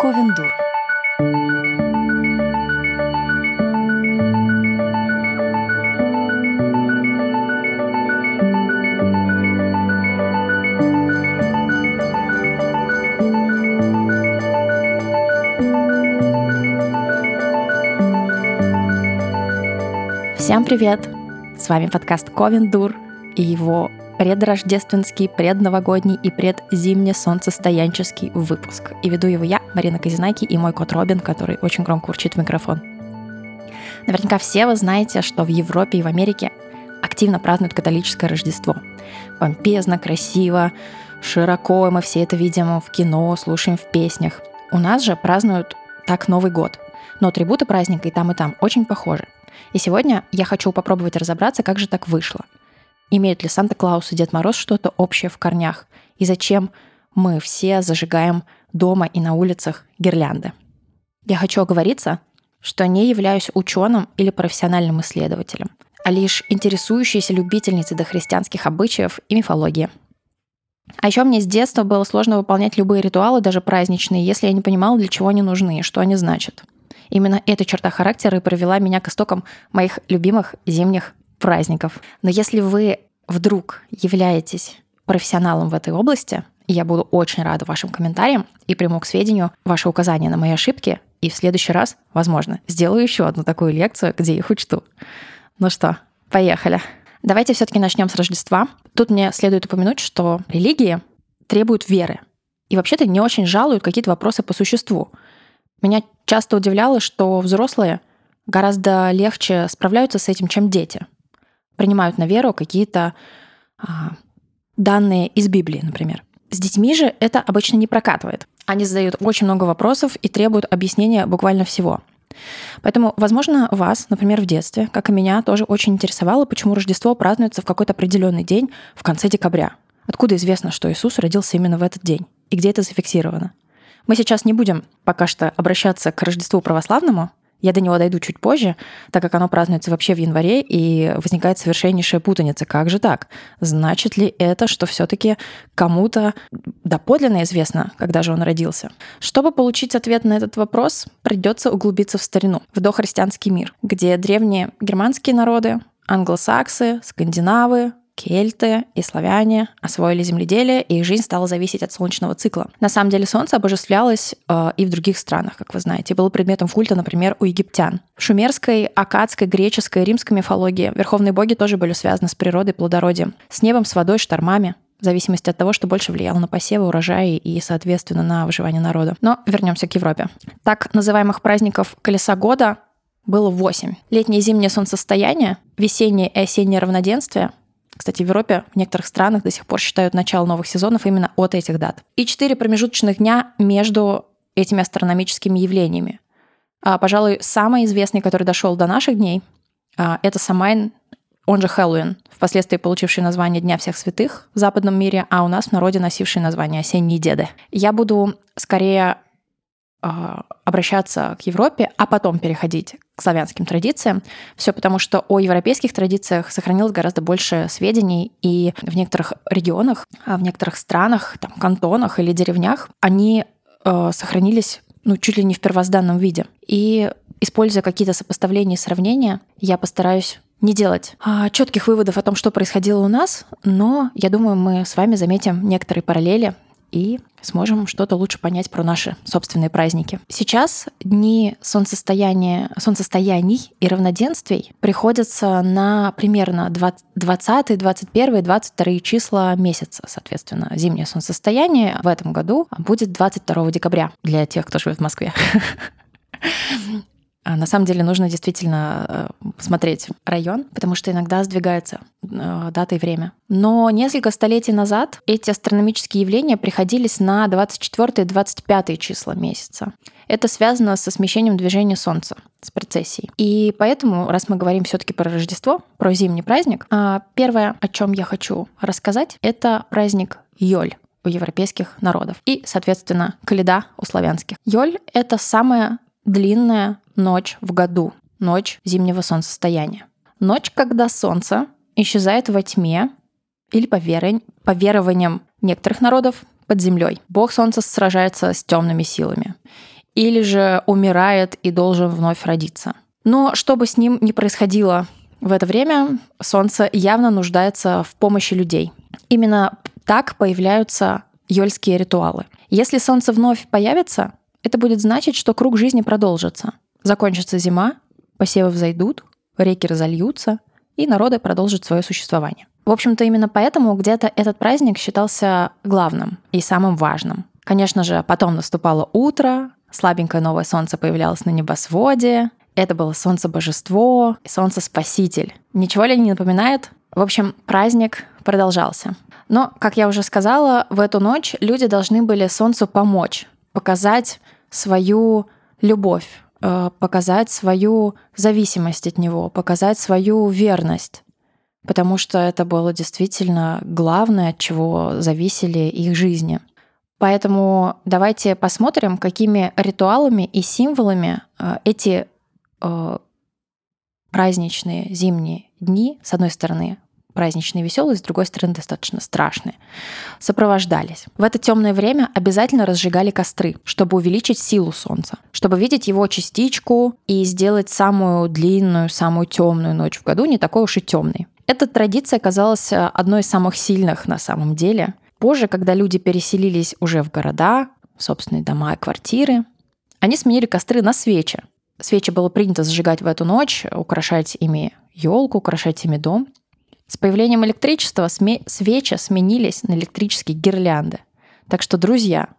Ковендур. Всем привет! С вами подкаст Ковендур и его предрождественский, предновогодний и предзимне-солнцестоянческий выпуск. И веду его я, Марина Казинаки, и мой кот Робин, который очень громко урчит в микрофон. Наверняка все вы знаете, что в Европе и в Америке активно празднуют католическое Рождество. Помпезно, красиво, широко, мы все это видим в кино, слушаем в песнях. У нас же празднуют так Новый год. Но атрибуты праздника и там, и там очень похожи. И сегодня я хочу попробовать разобраться, как же так вышло – Имеют ли Санта-Клаус и Дед Мороз что-то общее в корнях? И зачем мы все зажигаем дома и на улицах гирлянды? Я хочу оговориться, что не являюсь ученым или профессиональным исследователем, а лишь интересующейся любительницей дохристианских обычаев и мифологии. А еще мне с детства было сложно выполнять любые ритуалы, даже праздничные, если я не понимала, для чего они нужны и что они значат. Именно эта черта характера и привела меня к истокам моих любимых зимних праздников. Но если вы вдруг являетесь профессионалом в этой области, я буду очень рада вашим комментариям и приму к сведению ваши указания на мои ошибки. И в следующий раз, возможно, сделаю еще одну такую лекцию, где их учту. Ну что, поехали. Давайте все-таки начнем с Рождества. Тут мне следует упомянуть, что религии требуют веры. И вообще-то не очень жалуют какие-то вопросы по существу. Меня часто удивляло, что взрослые гораздо легче справляются с этим, чем дети принимают на веру какие-то а, данные из Библии, например. С детьми же это обычно не прокатывает. Они задают очень много вопросов и требуют объяснения буквально всего. Поэтому, возможно, вас, например, в детстве, как и меня, тоже очень интересовало, почему Рождество празднуется в какой-то определенный день в конце декабря. Откуда известно, что Иисус родился именно в этот день? И где это зафиксировано? Мы сейчас не будем пока что обращаться к Рождеству православному, я до него дойду чуть позже, так как оно празднуется вообще в январе, и возникает совершеннейшая путаница. Как же так? Значит ли это, что все таки кому-то доподлинно известно, когда же он родился? Чтобы получить ответ на этот вопрос, придется углубиться в старину, в дохристианский мир, где древние германские народы, англосаксы, скандинавы, кельты и славяне освоили земледелие, и их жизнь стала зависеть от солнечного цикла. На самом деле солнце обожествлялось э, и в других странах, как вы знаете, и было предметом культа, например, у египтян. В шумерской, акадской, греческой, римской мифологии верховные боги тоже были связаны с природой, плодородием, с небом, с водой, штормами, в зависимости от того, что больше влияло на посевы, урожаи и, соответственно, на выживание народа. Но вернемся к Европе. Так называемых праздников колеса года было восемь. Летнее и зимнее солнцестояние, весеннее и осеннее равноденствие, кстати, в Европе, в некоторых странах до сих пор считают начало новых сезонов именно от этих дат. И четыре промежуточных дня между этими астрономическими явлениями. А, пожалуй, самый известный, который дошел до наших дней, а, это Самайн, он же Хэллоуин, впоследствии получивший название Дня всех святых в западном мире, а у нас в народе носивший название Осенние деды. Я буду скорее обращаться к Европе, а потом переходить к славянским традициям. Все потому, что о европейских традициях сохранилось гораздо больше сведений, и в некоторых регионах, а в некоторых странах, там, кантонах или деревнях они э, сохранились ну, чуть ли не в первозданном виде. И используя какие-то сопоставления и сравнения, я постараюсь не делать а, четких выводов о том, что происходило у нас, но я думаю, мы с вами заметим некоторые параллели и сможем что-то лучше понять про наши собственные праздники. Сейчас дни солнцестояния, солнцестояний и равноденствий приходятся на примерно 20, 21, 22 числа месяца, соответственно. Зимнее солнцестояние в этом году будет 22 декабря для тех, кто живет в Москве. А на самом деле нужно действительно э, смотреть район, потому что иногда сдвигается э, дата и время. Но несколько столетий назад эти астрономические явления приходились на 24-25 числа месяца. Это связано со смещением движения Солнца, с процессией. И поэтому, раз мы говорим все-таки про Рождество, про зимний праздник, а первое, о чем я хочу рассказать, это праздник Йоль у европейских народов и, соответственно, Каледа у славянских. Йоль — это самая длинная ночь в году, ночь зимнего солнцестояния. Ночь, когда солнце исчезает во тьме, или по, веро... по верованиям некоторых народов, под землей. Бог Солнца сражается с темными силами. Или же умирает и должен вновь родиться. Но что бы с ним ни происходило в это время, Солнце явно нуждается в помощи людей. Именно так появляются йольские ритуалы. Если Солнце вновь появится, это будет значить, что круг жизни продолжится. Закончится зима, посевы взойдут, реки разольются, и народы продолжат свое существование. В общем-то, именно поэтому где-то этот праздник считался главным и самым важным. Конечно же, потом наступало утро, слабенькое новое солнце появлялось на небосводе, это было солнце-божество, солнце-спаситель. Ничего ли не напоминает? В общем, праздник продолжался. Но, как я уже сказала, в эту ночь люди должны были солнцу помочь, показать свою любовь, показать свою зависимость от него, показать свою верность. Потому что это было действительно главное, от чего зависели их жизни. Поэтому давайте посмотрим, какими ритуалами и символами э, эти э, праздничные зимние дни, с одной стороны, праздничные веселые, с другой стороны, достаточно страшные, сопровождались. В это темное время обязательно разжигали костры, чтобы увеличить силу Солнца, чтобы видеть его частичку и сделать самую длинную, самую темную ночь в году не такой уж и темной. Эта традиция оказалась э, одной из самых сильных на самом деле. Позже, когда люди переселились уже в города, в собственные дома и квартиры, они сменили костры на свечи, Свечи было принято зажигать в эту ночь, украшать ими елку, украшать ими дом. С появлением электричества сме- свечи сменились на электрические гирлянды. Так что, друзья,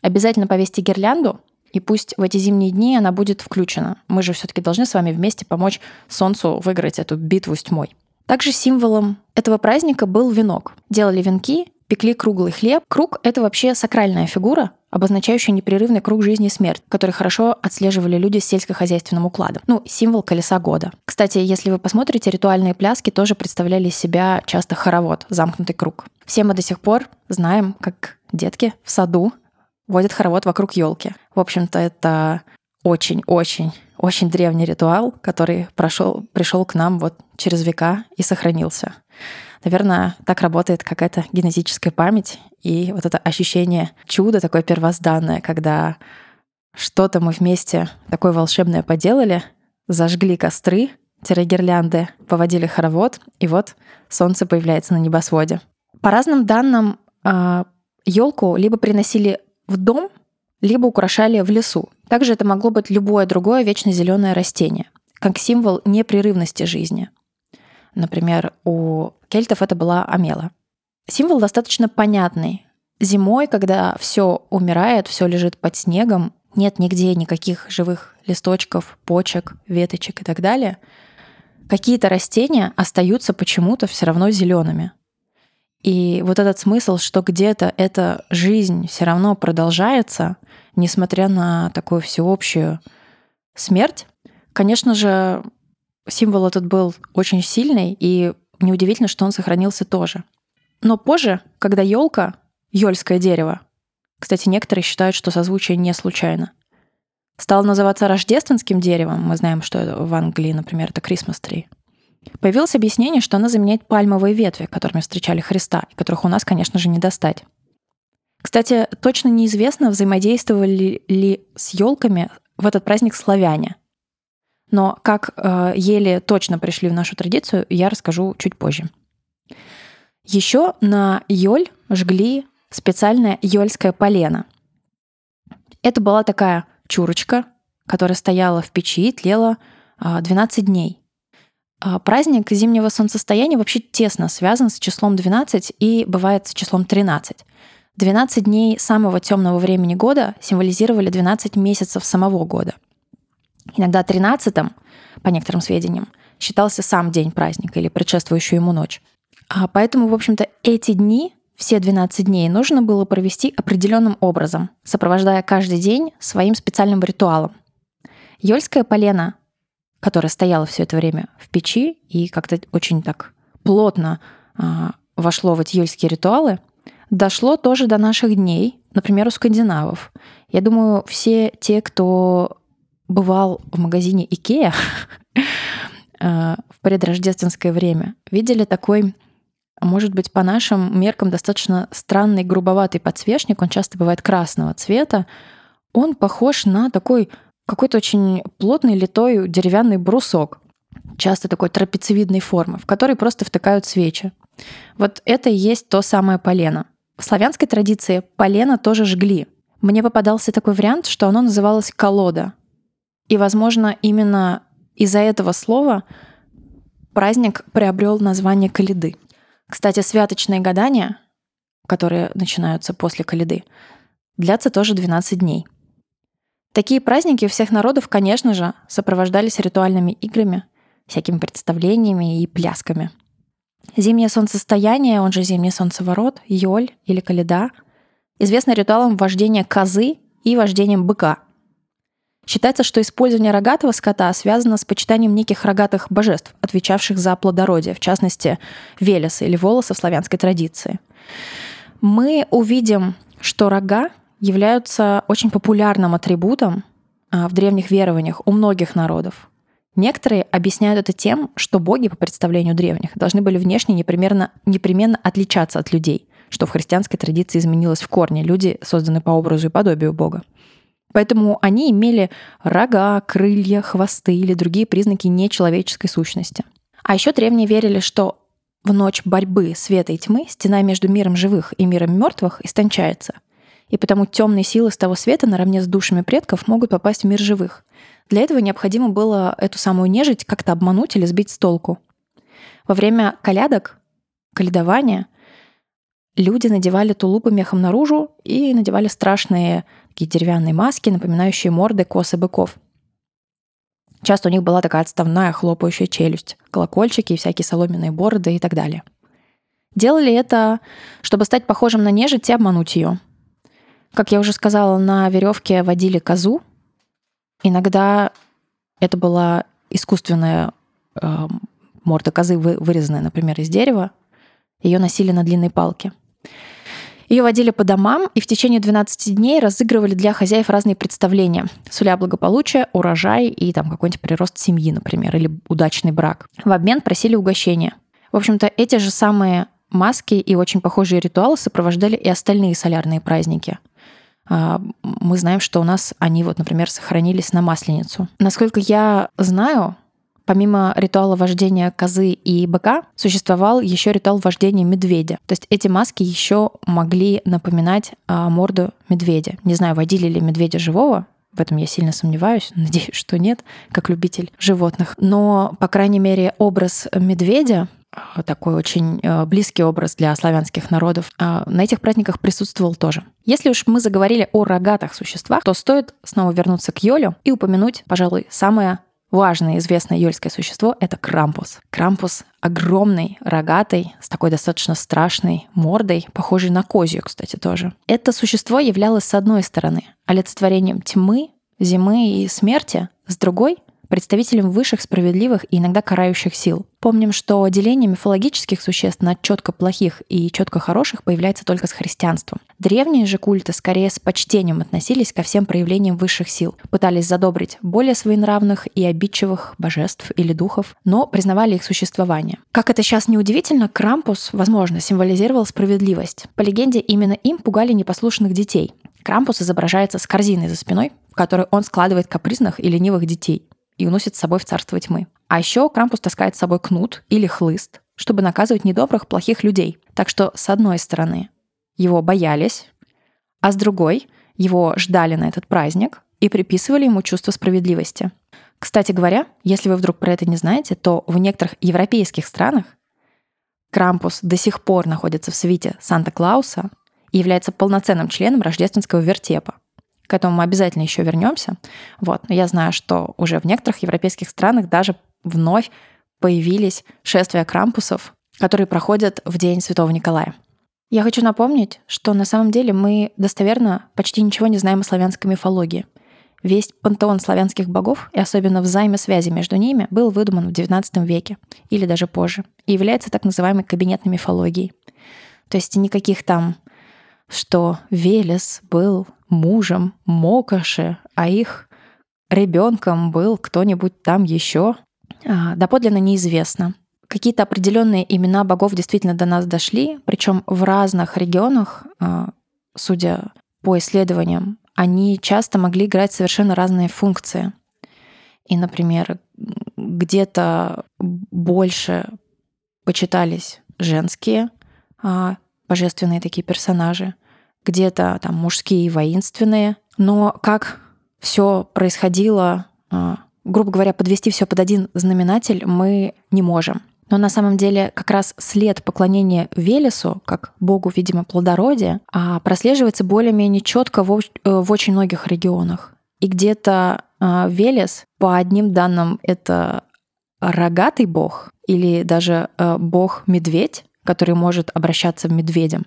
обязательно повесьте гирлянду, и пусть в эти зимние дни она будет включена. Мы же все-таки должны с вами вместе помочь Солнцу выиграть эту битву с тьмой. Также символом этого праздника был венок. Делали венки пекли круглый хлеб. Круг — это вообще сакральная фигура, обозначающая непрерывный круг жизни и смерти, который хорошо отслеживали люди с сельскохозяйственным укладом. Ну, символ колеса года. Кстати, если вы посмотрите, ритуальные пляски тоже представляли из себя часто хоровод, замкнутый круг. Все мы до сих пор знаем, как детки в саду водят хоровод вокруг елки. В общем-то, это очень-очень очень древний ритуал, который прошел, пришел к нам вот через века и сохранился. Наверное, так работает какая-то генетическая память и вот это ощущение чуда такое первозданное, когда что-то мы вместе такое волшебное поделали, зажгли костры, гирлянды, поводили хоровод, и вот солнце появляется на небосводе. По разным данным, елку а, либо приносили в дом, либо украшали в лесу. Также это могло быть любое другое вечно зеленое растение, как символ непрерывности жизни. Например, у кельтов это была амела. Символ достаточно понятный. Зимой, когда все умирает, все лежит под снегом, нет нигде никаких живых листочков, почек, веточек и так далее, какие-то растения остаются почему-то все равно зелеными. И вот этот смысл, что где-то эта жизнь все равно продолжается, несмотря на такую всеобщую смерть, конечно же, символ этот был очень сильный, и неудивительно, что он сохранился тоже. Но позже, когда елка, ёльское дерево, кстати, некоторые считают, что созвучие не случайно, стало называться рождественским деревом, мы знаем, что в Англии, например, это Christmas tree, появилось объяснение, что она заменяет пальмовые ветви, которыми встречали Христа, и которых у нас, конечно же, не достать. Кстати, точно неизвестно, взаимодействовали ли с елками в этот праздник славяне. Но как э, ели точно пришли в нашу традицию, я расскажу чуть позже. Еще на Йоль жгли специальное йольское полено. Это была такая чурочка, которая стояла в печи и тлела 12 э, дней. А праздник зимнего солнцестояния вообще тесно связан с числом 12 и бывает с числом 13. 12 дней самого темного времени года символизировали 12 месяцев самого года — Иногда 13-м, по некоторым сведениям, считался сам день праздника или предшествующую ему ночь. А поэтому, в общем-то, эти дни, все 12 дней, нужно было провести определенным образом, сопровождая каждый день своим специальным ритуалом. Йольское полено, которое стояло все это время в печи и как-то очень так плотно а, вошло в эти йольские ритуалы, дошло тоже до наших дней, например, у скандинавов. Я думаю, все те, кто бывал в магазине Икеа э, в предрождественское время, видели такой может быть, по нашим меркам достаточно странный грубоватый подсвечник, он часто бывает красного цвета, он похож на такой какой-то очень плотный литой деревянный брусок, часто такой трапециевидной формы, в который просто втыкают свечи. Вот это и есть то самое полено. В славянской традиции полено тоже жгли. Мне попадался такой вариант, что оно называлось колода. И, возможно, именно из-за этого слова праздник приобрел название Калиды. Кстати, святочные гадания, которые начинаются после Калиды, длятся тоже 12 дней. Такие праздники у всех народов, конечно же, сопровождались ритуальными играми, всякими представлениями и плясками. Зимнее солнцестояние, он же зимний солнцеворот, Йоль или Каледа, известно ритуалом вождения козы и вождением быка – Считается, что использование рогатого скота связано с почитанием неких рогатых божеств, отвечавших за плодородие, в частности, велеса или волоса в славянской традиции. Мы увидим, что рога являются очень популярным атрибутом а, в древних верованиях у многих народов. Некоторые объясняют это тем, что боги, по представлению древних, должны были внешне непременно, непременно отличаться от людей, что в христианской традиции изменилось в корне. Люди созданы по образу и подобию Бога. Поэтому они имели рога, крылья, хвосты или другие признаки нечеловеческой сущности. А еще древние верили, что в ночь борьбы света и тьмы стена между миром живых и миром мертвых истончается. И потому темные силы с того света наравне с душами предков могут попасть в мир живых. Для этого необходимо было эту самую нежить как-то обмануть или сбить с толку. Во время колядок, каледования, люди надевали тулупы мехом наружу и надевали страшные такие деревянные маски, напоминающие морды косы быков. Часто у них была такая отставная хлопающая челюсть, колокольчики, всякие соломенные бороды и так далее. Делали это, чтобы стать похожим на нежить и обмануть ее. Как я уже сказала, на веревке водили козу. Иногда это была искусственная э, морда козы, вырезанная, например, из дерева. Ее носили на длинной палке. Ее водили по домам и в течение 12 дней разыгрывали для хозяев разные представления, суля благополучие, урожай и там какой-нибудь прирост семьи, например, или удачный брак. В обмен просили угощения. В общем-то, эти же самые маски и очень похожие ритуалы сопровождали и остальные солярные праздники. А, мы знаем, что у нас они вот, например, сохранились на Масленицу. Насколько я знаю, Помимо ритуала вождения козы и быка, существовал еще ритуал вождения медведя. То есть эти маски еще могли напоминать а, морду медведя. Не знаю, водили ли медведя живого, в этом я сильно сомневаюсь, надеюсь, что нет, как любитель животных. Но, по крайней мере, образ медведя а, такой очень а, близкий образ для славянских народов, а, на этих праздниках присутствовал тоже. Если уж мы заговорили о рогатых существах, то стоит снова вернуться к Йолю и упомянуть, пожалуй, самое важное известное юльское существо — это Крампус. Крампус огромный, рогатый, с такой достаточно страшной мордой, похожей на козью, кстати, тоже. Это существо являлось, с одной стороны, олицетворением тьмы, зимы и смерти, с другой представителем высших справедливых и иногда карающих сил. Помним, что деление мифологических существ на четко плохих и четко хороших появляется только с христианством. Древние же культы скорее с почтением относились ко всем проявлениям высших сил, пытались задобрить более своенравных и обидчивых божеств или духов, но признавали их существование. Как это сейчас неудивительно, Крампус, возможно, символизировал справедливость. По легенде, именно им пугали непослушных детей. Крампус изображается с корзиной за спиной, в которой он складывает капризных и ленивых детей и уносит с собой в царство тьмы. А еще Крампус таскает с собой кнут или хлыст, чтобы наказывать недобрых, плохих людей. Так что, с одной стороны, его боялись, а с другой, его ждали на этот праздник и приписывали ему чувство справедливости. Кстати говоря, если вы вдруг про это не знаете, то в некоторых европейских странах Крампус до сих пор находится в свите Санта-Клауса и является полноценным членом рождественского вертепа. К этому мы обязательно еще вернемся. Вот. Но я знаю, что уже в некоторых европейских странах даже вновь появились шествия крампусов, которые проходят в День Святого Николая. Я хочу напомнить, что на самом деле мы достоверно почти ничего не знаем о славянской мифологии. Весь пантеон славянских богов, и особенно взаимосвязи между ними, был выдуман в XIX веке или даже позже, и является так называемой кабинетной мифологией. То есть никаких там, что Велес был мужем Мокоши, а их ребенком был кто-нибудь там еще, а, доподлинно неизвестно. какие-то определенные имена богов действительно до нас дошли, причем в разных регионах, а, судя по исследованиям, они часто могли играть совершенно разные функции. И, например, где-то больше почитались женские а, божественные такие персонажи, где-то там мужские воинственные. Но как все происходило, а, грубо говоря, подвести все под один знаменатель мы не можем. Но на самом деле как раз след поклонения Велесу, как богу, видимо, плодородия, а, прослеживается более-менее четко в, э, в очень многих регионах. И где-то а, Велес, по одним данным, это рогатый бог или даже э, бог-медведь, который может обращаться в медведем.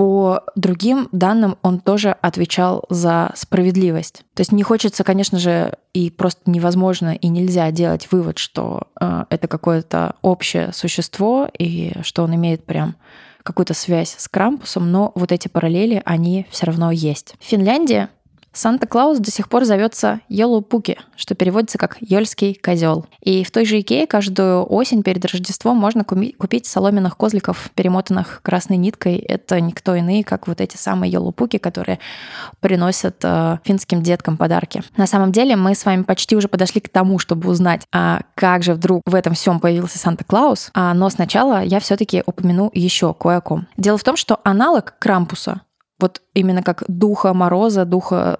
По другим данным он тоже отвечал за справедливость. То есть не хочется, конечно же, и просто невозможно и нельзя делать вывод, что э, это какое-то общее существо и что он имеет прям какую-то связь с Крампусом, но вот эти параллели, они все равно есть. Финляндия Санта-Клаус до сих пор зовется Йолупуки, что переводится как «Йольский козел». И в той же Икее каждую осень перед Рождеством можно купить соломенных козликов, перемотанных красной ниткой. Это никто иные, как вот эти самые Йолупуки, которые приносят э, финским деткам подарки. На самом деле мы с вами почти уже подошли к тому, чтобы узнать, а как же вдруг в этом всем появился Санта-Клаус. А, но сначала я все-таки упомяну еще кое о ком. Дело в том, что аналог Крампуса вот именно как духа мороза, духа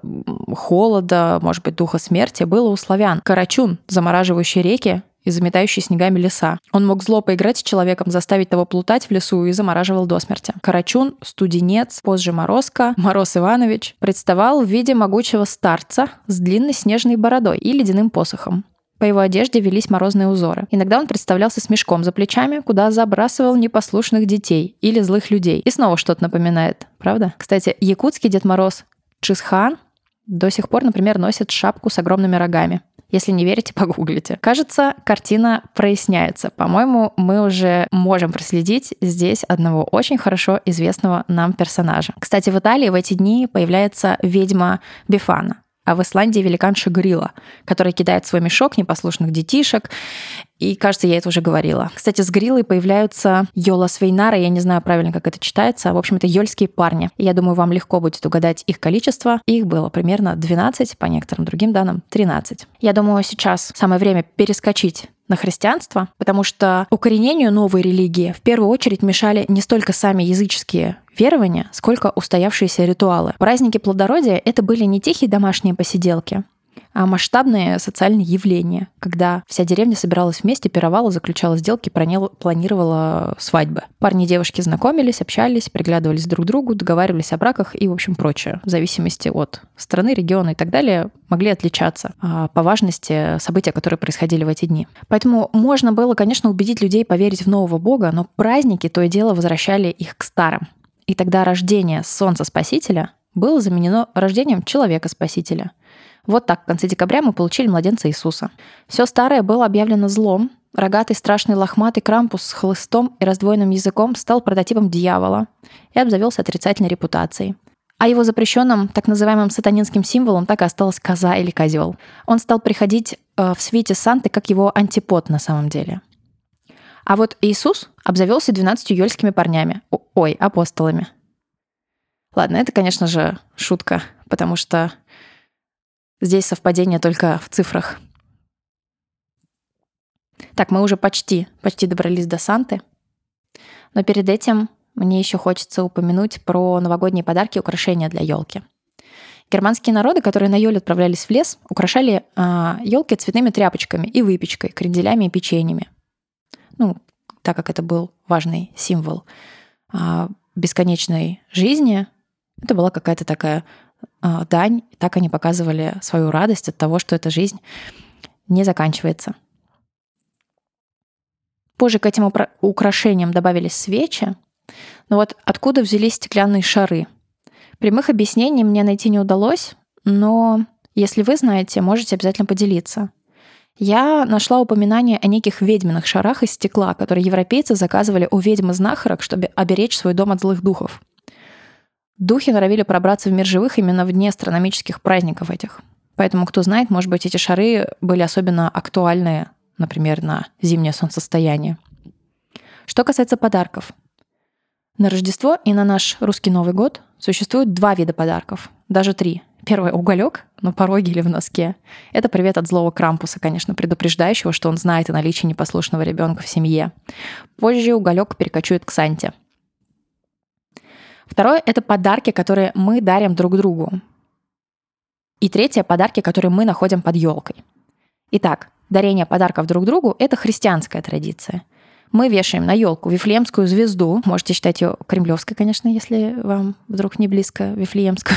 холода, может быть, духа смерти было у славян. Карачун, замораживающий реки и заметающий снегами леса. Он мог зло поиграть с человеком, заставить того плутать в лесу и замораживал до смерти. Карачун, студенец, позже Морозко, Мороз Иванович, представал в виде могучего старца с длинной снежной бородой и ледяным посохом. По его одежде велись морозные узоры. Иногда он представлялся с мешком за плечами, куда забрасывал непослушных детей или злых людей. И снова что-то напоминает, правда? Кстати, якутский Дед Мороз Чисхан до сих пор, например, носит шапку с огромными рогами. Если не верите, погуглите. Кажется, картина проясняется. По-моему, мы уже можем проследить здесь одного очень хорошо известного нам персонажа. Кстати, в Италии в эти дни появляется ведьма Бифана в Исландии великанша Грила, который кидает свой мешок непослушных детишек. И, кажется, я это уже говорила. Кстати, с Грилой появляются Йола Свейнара, я не знаю правильно, как это читается. В общем, это йольские парни. Я думаю, вам легко будет угадать их количество. Их было примерно 12, по некоторым другим данным 13. Я думаю, сейчас самое время перескочить на христианство, потому что укоренению новой религии в первую очередь мешали не столько сами языческие верования, сколько устоявшиеся ритуалы. Праздники плодородия — это были не тихие домашние посиделки, масштабные социальные явления, когда вся деревня собиралась вместе, пировала, заключала сделки, планировала свадьбы. Парни и девушки знакомились, общались, приглядывались друг к другу, договаривались о браках и, в общем, прочее. В зависимости от страны, региона и так далее могли отличаться а, по важности события, которые происходили в эти дни. Поэтому можно было, конечно, убедить людей поверить в нового бога, но праздники то и дело возвращали их к старым. И тогда рождение Солнца Спасителя было заменено рождением Человека-Спасителя. Вот так в конце декабря мы получили младенца Иисуса. Все старое было объявлено злом. Рогатый страшный лохматый Крампус с хлыстом и раздвоенным языком стал прототипом дьявола и обзавелся отрицательной репутацией. А его запрещенным, так называемым сатанинским символом так и осталась коза или козел. Он стал приходить э, в свете Санты как его антипод на самом деле. А вот Иисус обзавелся 12 юльскими парнями. Ой, апостолами. Ладно, это, конечно же, шутка, потому что Здесь совпадение только в цифрах. Так, мы уже почти, почти добрались до Санты. Но перед этим мне еще хочется упомянуть про новогодние подарки и украшения для елки. Германские народы, которые на Йоль отправлялись в лес, украшали а, елки цветными тряпочками и выпечкой, кренделями и печеньями. Ну, так как это был важный символ а, бесконечной жизни, это была какая-то такая дань. Так они показывали свою радость от того, что эта жизнь не заканчивается. Позже к этим украшениям добавились свечи. Но вот откуда взялись стеклянные шары? Прямых объяснений мне найти не удалось, но если вы знаете, можете обязательно поделиться. Я нашла упоминание о неких ведьминых шарах из стекла, которые европейцы заказывали у ведьм-знахарок, чтобы оберечь свой дом от злых духов. Духи норовили пробраться в мир живых именно в дни астрономических праздников этих. Поэтому, кто знает, может быть, эти шары были особенно актуальны например, на зимнее солнцестояние. Что касается подарков. На Рождество и на наш русский Новый год существует два вида подарков, даже три. Первый — уголек на пороге или в носке. Это привет от злого Крампуса, конечно, предупреждающего, что он знает о наличии непослушного ребенка в семье. Позже уголек перекочует к Санте. Второе — это подарки, которые мы дарим друг другу. И третье — подарки, которые мы находим под елкой. Итак, дарение подарков друг другу — это христианская традиция. Мы вешаем на елку Вифлеемскую звезду. Можете считать ее кремлевской, конечно, если вам вдруг не близко Вифлеемскую.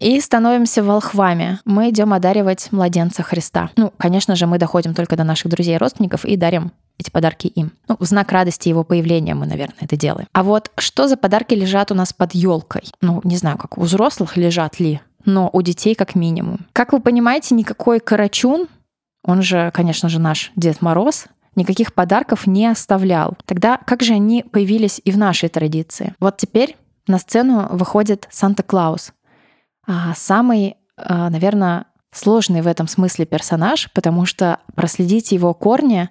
И становимся волхвами. Мы идем одаривать младенца Христа. Ну, конечно же, мы доходим только до наших друзей и родственников и дарим эти подарки им. Ну, в знак радости его появления мы, наверное, это делаем. А вот что за подарки лежат у нас под елкой? Ну, не знаю, как у взрослых лежат ли, но у детей как минимум. Как вы понимаете, никакой карачун, он же, конечно же, наш Дед Мороз, никаких подарков не оставлял. Тогда как же они появились и в нашей традиции? Вот теперь на сцену выходит Санта-Клаус. А, самый, а, наверное, сложный в этом смысле персонаж, потому что проследить его корни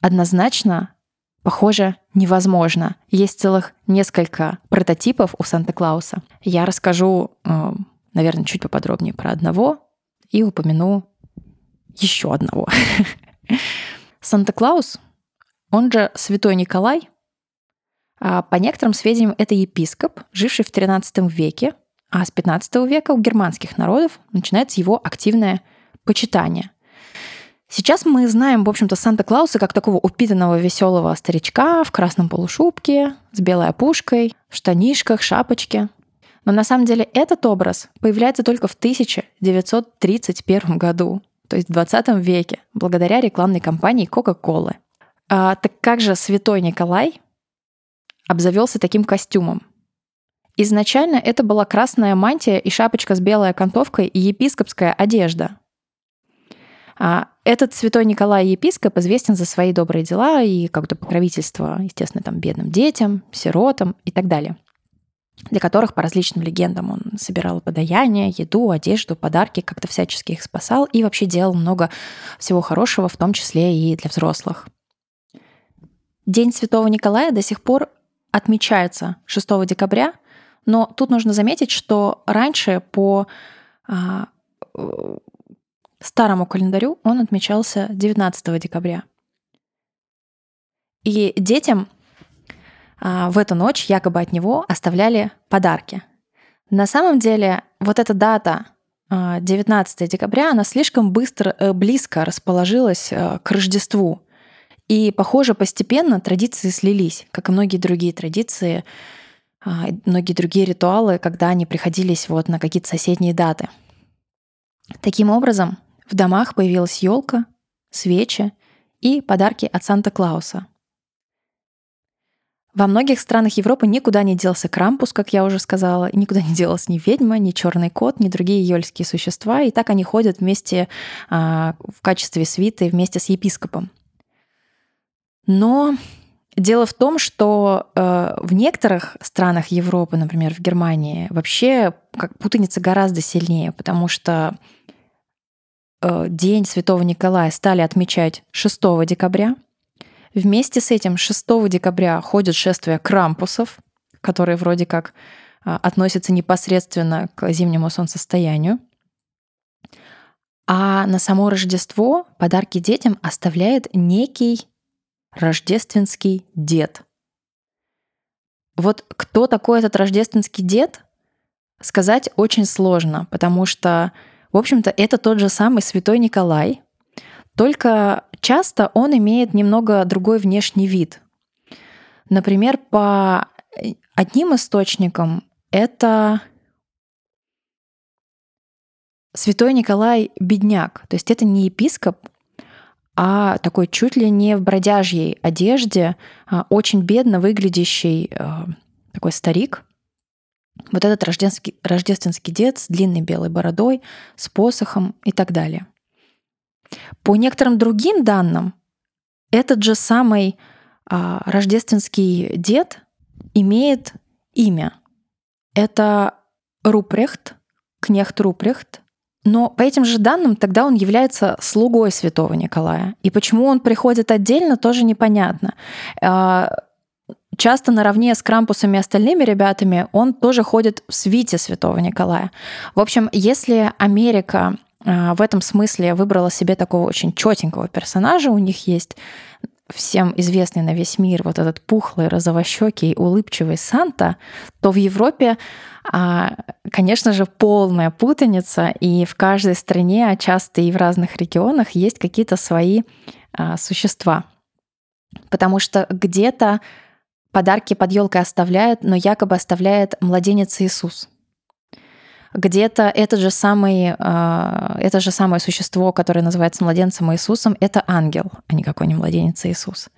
однозначно, похоже, невозможно. Есть целых несколько прототипов у Санта-Клауса. Я расскажу, а, наверное, чуть поподробнее про одного и упомяну еще одного. Санта-Клаус, он же Святой Николай, а по некоторым сведениям это епископ, живший в XIII веке, а с XV века у германских народов начинается его активное почитание. Сейчас мы знаем, в общем-то, Санта-Клауса как такого упитанного веселого старичка в красном полушубке, с белой опушкой, в штанишках, шапочке. Но на самом деле этот образ появляется только в 1931 году то есть в 20 веке, благодаря рекламной кампании Coca-Cola. А, так как же святой Николай обзавелся таким костюмом? Изначально это была красная мантия и шапочка с белой окантовкой и епископская одежда. А этот святой Николай епископ известен за свои добрые дела и как-то покровительство, естественно, там бедным детям, сиротам и так далее – для которых по различным легендам он собирал подаяние, еду, одежду, подарки, как-то всячески их спасал и вообще делал много всего хорошего, в том числе и для взрослых. День Святого Николая до сих пор отмечается 6 декабря, но тут нужно заметить, что раньше по а, старому календарю он отмечался 19 декабря. И детям а, в эту ночь якобы от него оставляли подарки. На самом деле вот эта дата 19 а, декабря, она слишком быстро, э, близко расположилась э, к Рождеству. И, похоже, постепенно традиции слились, как и многие другие традиции, а, многие другие ритуалы, когда они приходились вот на какие-то соседние даты. Таким образом, в домах появилась елка, свечи и подарки от Санта-Клауса. Во многих странах Европы никуда не делся Крампус, как я уже сказала, и никуда не делась ни ведьма, ни черный кот, ни другие ёльские существа, и так они ходят вместе а, в качестве свиты вместе с епископом. Но дело в том, что э, в некоторых странах Европы, например, в Германии, вообще как путаница гораздо сильнее, потому что День Святого Николая стали отмечать 6 декабря — Вместе с этим 6 декабря ходит шествие крампусов, которые вроде как а, относятся непосредственно к зимнему солнцестоянию. А на само Рождество подарки детям оставляет некий рождественский дед. Вот кто такой этот рождественский дед, сказать очень сложно, потому что, в общем-то, это тот же самый святой Николай, только часто он имеет немного другой внешний вид. Например, по одним источникам это святой Николай Бедняк. То есть это не епископ, а такой чуть ли не в бродяжьей одежде, а очень бедно выглядящий а, такой старик. Вот этот рождественский, рождественский дед с длинной белой бородой, с посохом и так далее. По некоторым другим данным, этот же самый а, рождественский дед имеет имя. Это Рупрехт, кнехт Рупрехт Но по этим же данным тогда он является слугой святого Николая. И почему он приходит отдельно, тоже непонятно. Часто наравне с Крампусом и остальными ребятами он тоже ходит в свите святого Николая. В общем, если Америка а, в этом смысле выбрала себе такого очень четенького персонажа, у них есть всем известный на весь мир вот этот пухлый, розовощекий, улыбчивый Санта, то в Европе, а, конечно же, полная путаница, и в каждой стране, а часто и в разных регионах есть какие-то свои а, существа. Потому что где-то подарки под елкой оставляют, но якобы оставляет младенец Иисус — где-то этот же самый, а, это же самое существо, которое называется младенцем Иисусом, это ангел, а не какой-нибудь младенец Иисус.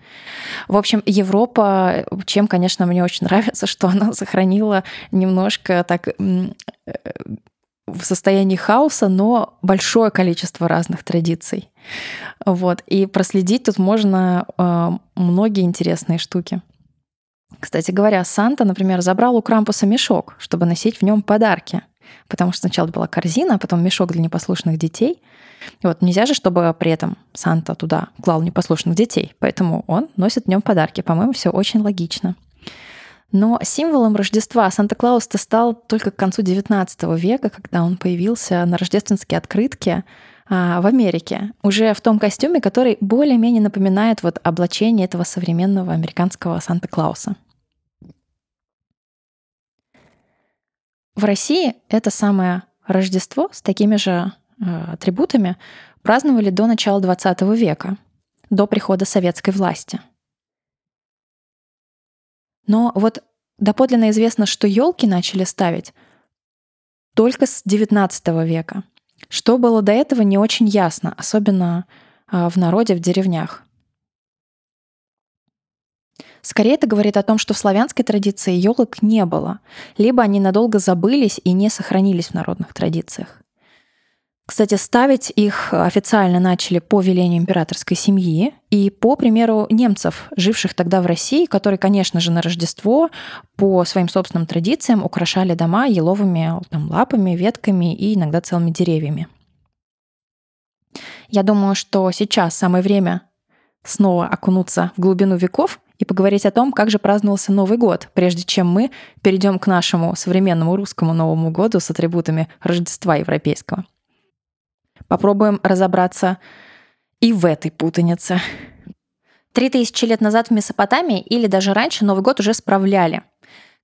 В общем, Европа, чем, конечно, мне очень нравится, что она сохранила немножко так э, в состоянии хаоса, но большое количество разных традиций. Вот. И проследить тут можно э, многие интересные штуки. Кстати говоря, Санта, например, забрал у Крампуса мешок, чтобы носить в нем подарки — потому что сначала была корзина, а потом мешок для непослушных детей. И вот нельзя же, чтобы при этом Санта туда клал непослушных детей, поэтому он носит в нем подарки. По-моему, все очень логично. Но символом Рождества Санта-Клаус-то стал только к концу XIX века, когда он появился на рождественские открытки а, в Америке, уже в том костюме, который более-менее напоминает вот облачение этого современного американского Санта-Клауса. В России это самое Рождество с такими же э, атрибутами праздновали до начала XX века, до прихода советской власти. Но вот доподлинно известно, что елки начали ставить только с XIX века. Что было до этого, не очень ясно, особенно э, в народе, в деревнях. Скорее это говорит о том, что в славянской традиции елок не было, либо они надолго забылись и не сохранились в народных традициях. Кстати, ставить их официально начали по велению императорской семьи и по примеру немцев, живших тогда в России, которые, конечно же, на Рождество по своим собственным традициям украшали дома еловыми там, лапами, ветками и иногда целыми деревьями. Я думаю, что сейчас самое время снова окунуться в глубину веков и поговорить о том, как же праздновался Новый год, прежде чем мы перейдем к нашему современному русскому Новому году с атрибутами Рождества европейского. Попробуем разобраться и в этой путанице. Три тысячи лет назад в Месопотамии или даже раньше Новый год уже справляли,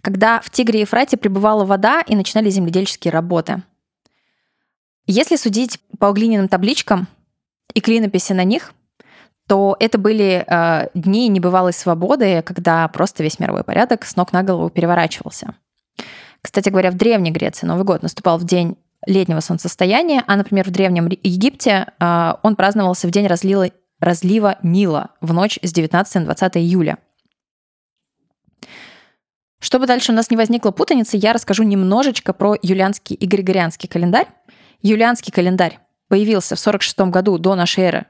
когда в Тигре и Ефрате прибывала вода и начинали земледельческие работы. Если судить по глиняным табличкам и клинописи на них, то это были э, дни небывалой свободы, когда просто весь мировой порядок с ног на голову переворачивался. Кстати говоря, в Древней Греции Новый год наступал в день летнего солнцестояния, а, например, в Древнем Египте э, он праздновался в день разлива, разлива Нила в ночь с 19 на 20 июля. Чтобы дальше у нас не возникло путаницы, я расскажу немножечко про юлианский и григорианский календарь. Юлианский календарь появился в 46 году до нашей эры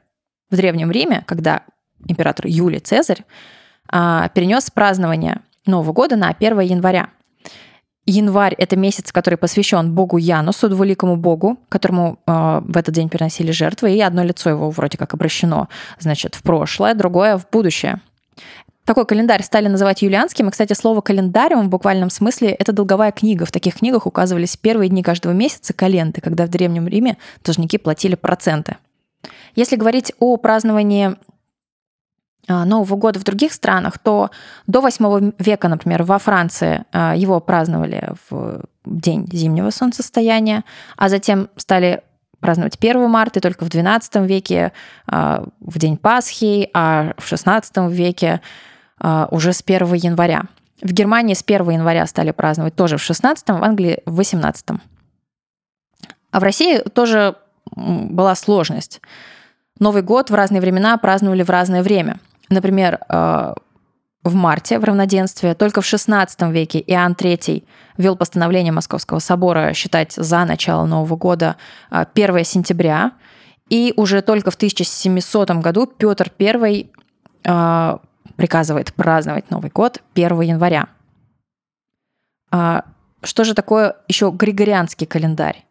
в Древнем Риме, когда император Юлий Цезарь а, перенес празднование Нового года на 1 января. Январь — это месяц, который посвящен богу Янусу, двуликому богу, которому э, в этот день приносили жертвы, и одно лицо его вроде как обращено, значит, в прошлое, другое — в будущее. Такой календарь стали называть юлианским. И, кстати, слово «календариум» в буквальном смысле — это долговая книга. В таких книгах указывались первые дни каждого месяца каленты, когда в Древнем Риме должники платили проценты. Если говорить о праздновании а, Нового года в других странах, то до 8 века, например, во Франции а, его праздновали в день зимнего солнцестояния, а затем стали праздновать 1 марта, и только в XII веке а, в день Пасхи, а в XVI веке уже с 1 января. В Германии с 1 января стали праздновать тоже в 16 в Англии в 18 А в России тоже была сложность. Новый год в разные времена праздновали в разное время. Например, э, в марте, в равноденствие, только в XVI веке Иоанн III ввел постановление Московского собора считать за начало Нового года 1 э, сентября, и уже только в 1700 году Петр I э, приказывает праздновать Новый год 1 января. Что же такое еще григорианский календарь?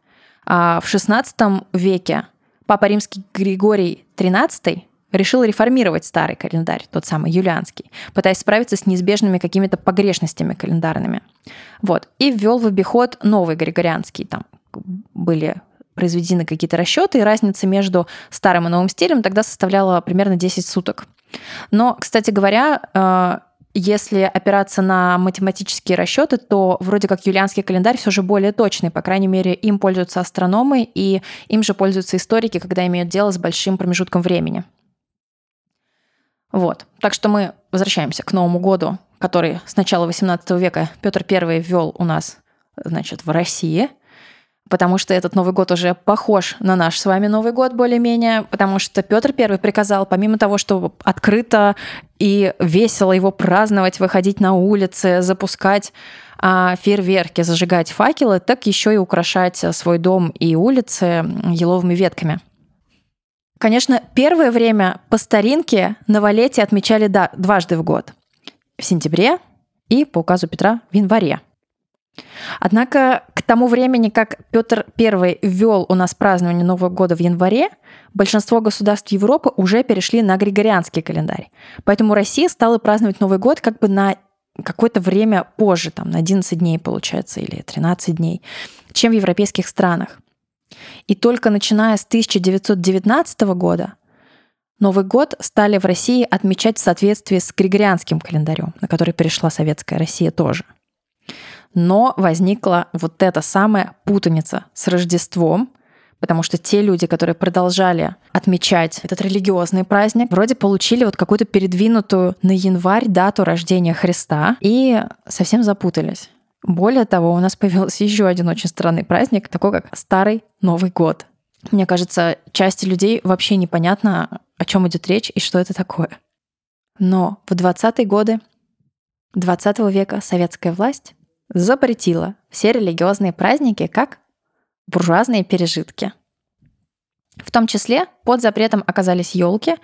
А в XVI веке Папа Римский Григорий XIII решил реформировать старый календарь, тот самый юлианский, пытаясь справиться с неизбежными какими-то погрешностями календарными. Вот. И ввел в обиход новый григорианский. Там были произведены какие-то расчеты, и разница между старым и новым стилем тогда составляла примерно 10 суток. Но, кстати говоря, э, если опираться на математические расчеты, то вроде как юлианский календарь все же более точный. По крайней мере, им пользуются астрономы, и им же пользуются историки, когда имеют дело с большим промежутком времени. Вот. Так что мы возвращаемся к Новому году, который с начала XVIII века Петр I ввел у нас значит, в России – потому что этот Новый год уже похож на наш с вами Новый год более-менее, потому что Петр I приказал, помимо того, что открыто и весело его праздновать, выходить на улицы, запускать а, фейерверки, зажигать факелы, так еще и украшать свой дом и улицы еловыми ветками. Конечно, первое время по старинке новолетие отмечали дважды в год. В сентябре и по указу Петра в январе. Однако к тому времени, как Петр I ввел у нас празднование Нового года в январе, большинство государств Европы уже перешли на григорианский календарь. Поэтому Россия стала праздновать Новый год как бы на какое-то время позже, там, на 11 дней, получается, или 13 дней, чем в европейских странах. И только начиная с 1919 года Новый год стали в России отмечать в соответствии с григорианским календарем, на который перешла советская Россия тоже – но возникла вот эта самая путаница с Рождеством, потому что те люди, которые продолжали отмечать этот религиозный праздник, вроде получили вот какую-то передвинутую на январь дату рождения Христа и совсем запутались. Более того, у нас появился еще один очень странный праздник, такой как Старый Новый год. Мне кажется, части людей вообще непонятно, о чем идет речь и что это такое. Но в 20-е годы 20 века советская власть запретила все религиозные праздники как буржуазные пережитки. В том числе под запретом оказались елки,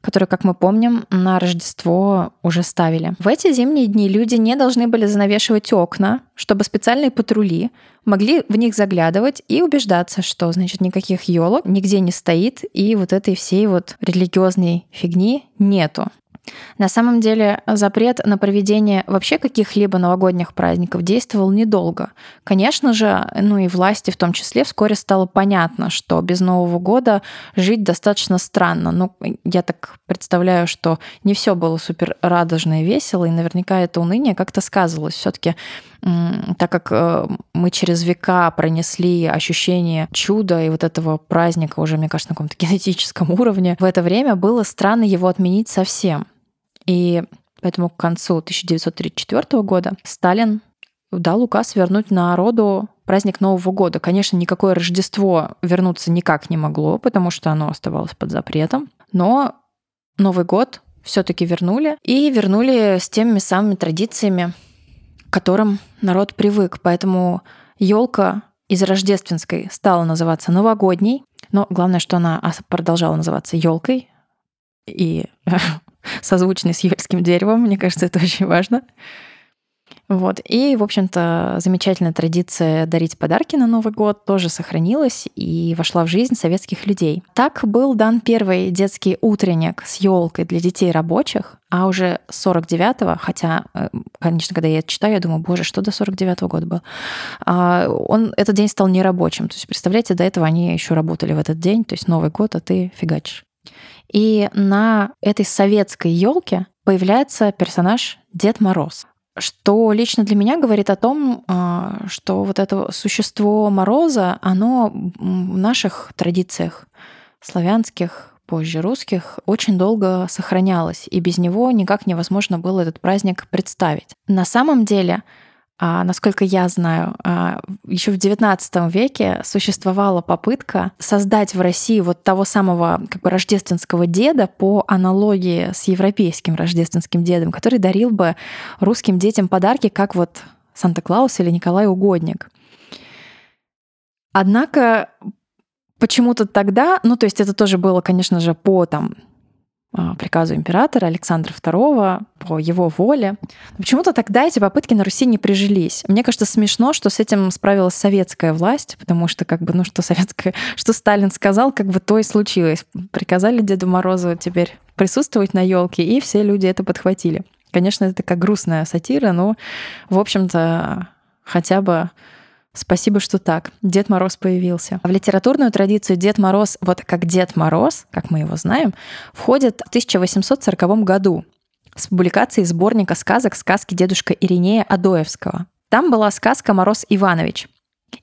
которые, как мы помним, на Рождество уже ставили. В эти зимние дни люди не должны были занавешивать окна, чтобы специальные патрули могли в них заглядывать и убеждаться, что, значит, никаких елок нигде не стоит, и вот этой всей вот религиозной фигни нету. На самом деле запрет на проведение вообще каких-либо новогодних праздников действовал недолго. Конечно же, ну и власти в том числе вскоре стало понятно, что без Нового года жить достаточно странно. Ну, я так представляю, что не все было супер радужно и весело, и наверняка это уныние как-то сказывалось. Все-таки так как э, мы через века пронесли ощущение чуда и вот этого праздника уже, мне кажется, на каком-то генетическом уровне, в это время было странно его отменить совсем. И поэтому к концу 1934 года Сталин дал указ вернуть народу праздник Нового года. Конечно, никакое Рождество вернуться никак не могло, потому что оно оставалось под запретом. Но Новый год все-таки вернули и вернули с теми самыми традициями, к которым народ привык. Поэтому елка из рождественской стала называться новогодней, но главное, что она продолжала называться елкой. И созвучный с юрским деревом. Мне кажется, это очень важно. Вот. И, в общем-то, замечательная традиция дарить подарки на Новый год тоже сохранилась и вошла в жизнь советских людей. Так был дан первый детский утренник с елкой для детей рабочих, а уже 49-го, хотя, э, конечно, когда я это читаю, я думаю, боже, что до 49-го года был, а, он, этот день стал нерабочим. То есть, представляете, до этого они еще работали в этот день, то есть Новый год, а ты фигачишь. И на этой советской елке появляется персонаж Дед Мороз что лично для меня говорит о том, а, что вот это существо Мороза, оно в наших традициях славянских, позже русских, очень долго сохранялось, и без него никак невозможно было этот праздник представить. На самом деле насколько я знаю, а, еще в XIX веке существовала попытка создать в России вот того самого как бы рождественского деда по аналогии с европейским рождественским дедом, который дарил бы русским детям подарки, как вот Санта-Клаус или Николай Угодник. Однако почему-то тогда, ну то есть это тоже было, конечно же, по там а, приказу императора Александра II, по его воле. Почему-то тогда эти попытки на Руси не прижились. Мне кажется, смешно, что с этим справилась советская власть, потому что, как бы, ну, что советская, что Сталин сказал, как бы то и случилось. Приказали Деду Морозу теперь присутствовать на елке, и все люди это подхватили. Конечно, это такая грустная сатира, но, в общем-то, хотя бы Спасибо, что так. Дед Мороз появился. В литературную традицию Дед Мороз, вот как Дед Мороз, как мы его знаем, входит в 1840 году с публикацией сборника сказок «Сказки дедушка Иринея Адоевского». Там была сказка «Мороз Иванович».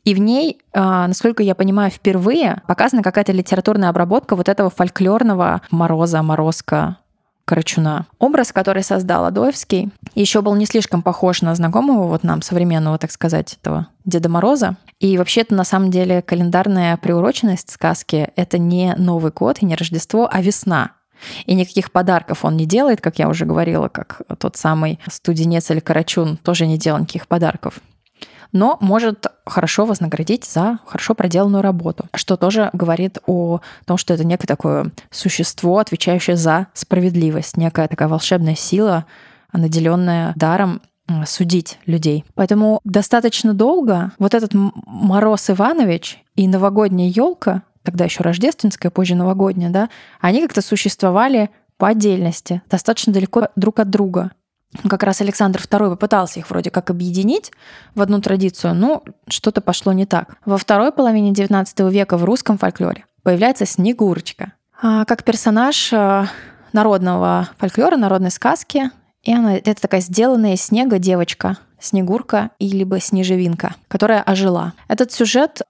И в ней, а, насколько я понимаю, впервые показана какая-то литературная обработка вот этого фольклорного мороза, морозка, Карачуна. Образ, который создал Адоевский, еще был не слишком похож на знакомого вот нам современного, так сказать, этого Деда Мороза. И вообще это на самом деле календарная приуроченность сказки — это не Новый год и не Рождество, а весна. И никаких подарков он не делает, как я уже говорила, как тот самый студенец или карачун тоже не делал никаких подарков но может хорошо вознаградить за хорошо проделанную работу, что тоже говорит о том, что это некое такое существо, отвечающее за справедливость, некая такая волшебная сила, наделенная даром судить людей. Поэтому достаточно долго вот этот Мороз Иванович и новогодняя елка, тогда еще рождественская, позже новогодняя, да, они как-то существовали по отдельности, достаточно далеко друг от друга как раз Александр II попытался их вроде как объединить в одну традицию, но что-то пошло не так. Во второй половине XIX века в русском фольклоре появляется Снегурочка. А, как персонаж э, народного фольклора, народной сказки. И она это такая сделанная из снега девочка, Снегурка или либо Снежевинка, которая ожила. Этот сюжет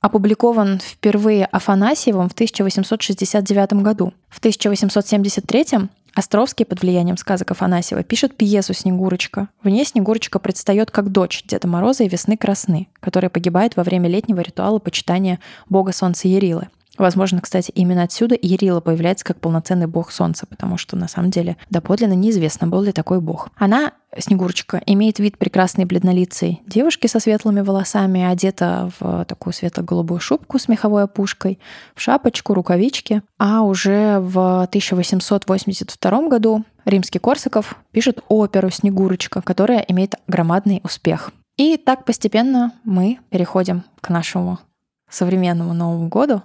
опубликован впервые Афанасьевым в 1869 году. В 1873 Островский под влиянием сказок Афанасьева пишет пьесу «Снегурочка». В ней Снегурочка предстает как дочь Деда Мороза и Весны Красны, которая погибает во время летнего ритуала почитания бога солнца Ярилы. Возможно, кстати, именно отсюда Ярила появляется как полноценный бог солнца, потому что на самом деле доподлинно неизвестно, был ли такой бог. Она, Снегурочка, имеет вид прекрасной бледнолицей девушки со светлыми волосами, одета в такую светло-голубую шубку с меховой опушкой, в шапочку, рукавички. А уже в 1882 году римский Корсаков пишет оперу «Снегурочка», которая имеет громадный успех. И так постепенно мы переходим к нашему современному Новому году,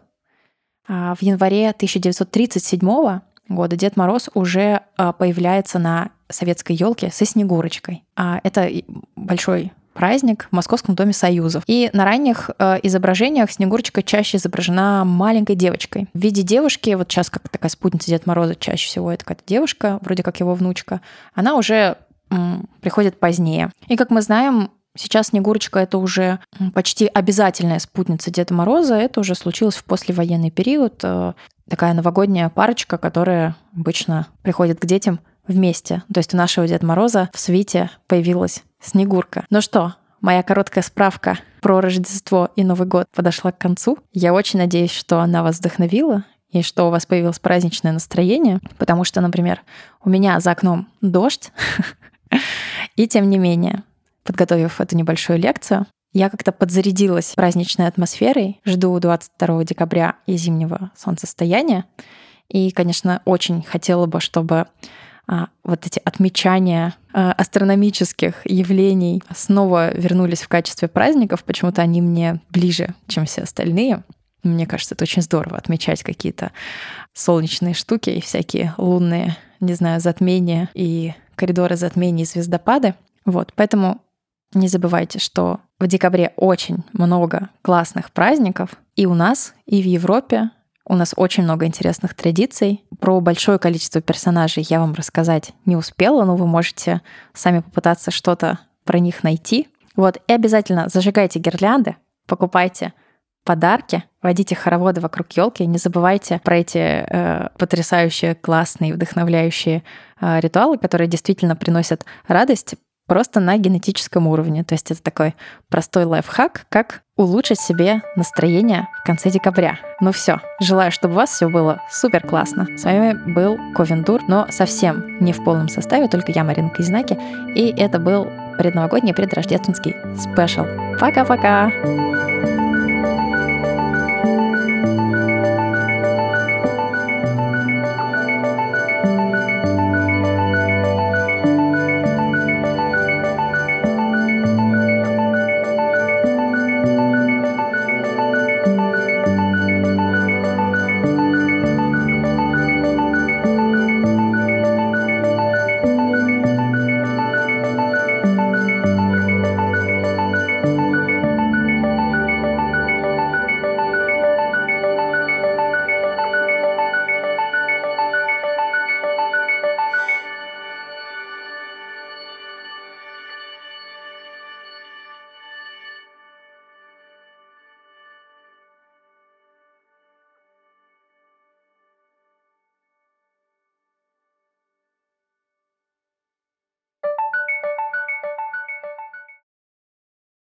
в январе 1937 года Дед Мороз уже а, появляется на советской елке со Снегурочкой. А, это большой праздник в Московском доме Союзов. И на ранних э, изображениях Снегурочка чаще изображена маленькой девочкой. В виде девушки, вот сейчас как такая спутница Дед Мороза чаще всего это какая-то девушка, вроде как его внучка, она уже м, приходит позднее. И как мы знаем, Сейчас Снегурочка — это уже почти обязательная спутница Деда Мороза. Это уже случилось в послевоенный период. Э, такая новогодняя парочка, которая обычно приходит к детям вместе. То есть у нашего Деда Мороза в свите появилась Снегурка. Ну что, моя короткая справка про Рождество и Новый год подошла к концу. Я очень надеюсь, что она вас вдохновила и что у вас появилось праздничное настроение, потому что, например, у меня за окном дождь, и тем не менее, подготовив эту небольшую лекцию, я как-то подзарядилась праздничной атмосферой. Жду 22 декабря и зимнего солнцестояния. И, конечно, очень хотела бы, чтобы а, вот эти отмечания а, астрономических явлений снова вернулись в качестве праздников. Почему-то они мне ближе, чем все остальные. Мне кажется, это очень здорово отмечать какие-то солнечные штуки и всякие лунные, не знаю, затмения и коридоры затмений и звездопады. Вот, поэтому не забывайте, что в декабре очень много классных праздников и у нас, и в Европе. У нас очень много интересных традиций. Про большое количество персонажей я вам рассказать не успела, но вы можете сами попытаться что-то про них найти. Вот, и обязательно зажигайте гирлянды, покупайте подарки, водите хороводы вокруг елки, не забывайте про эти э, потрясающие, классные, вдохновляющие э, ритуалы, которые действительно приносят радость, просто на генетическом уровне. То есть это такой простой лайфхак, как улучшить себе настроение в конце декабря. Ну все, желаю, чтобы у вас все было супер классно. С вами был Ковендур, но совсем не в полном составе, только я, Марина Казинаки, и это был предновогодний предрождественский спешл. Пока-пока!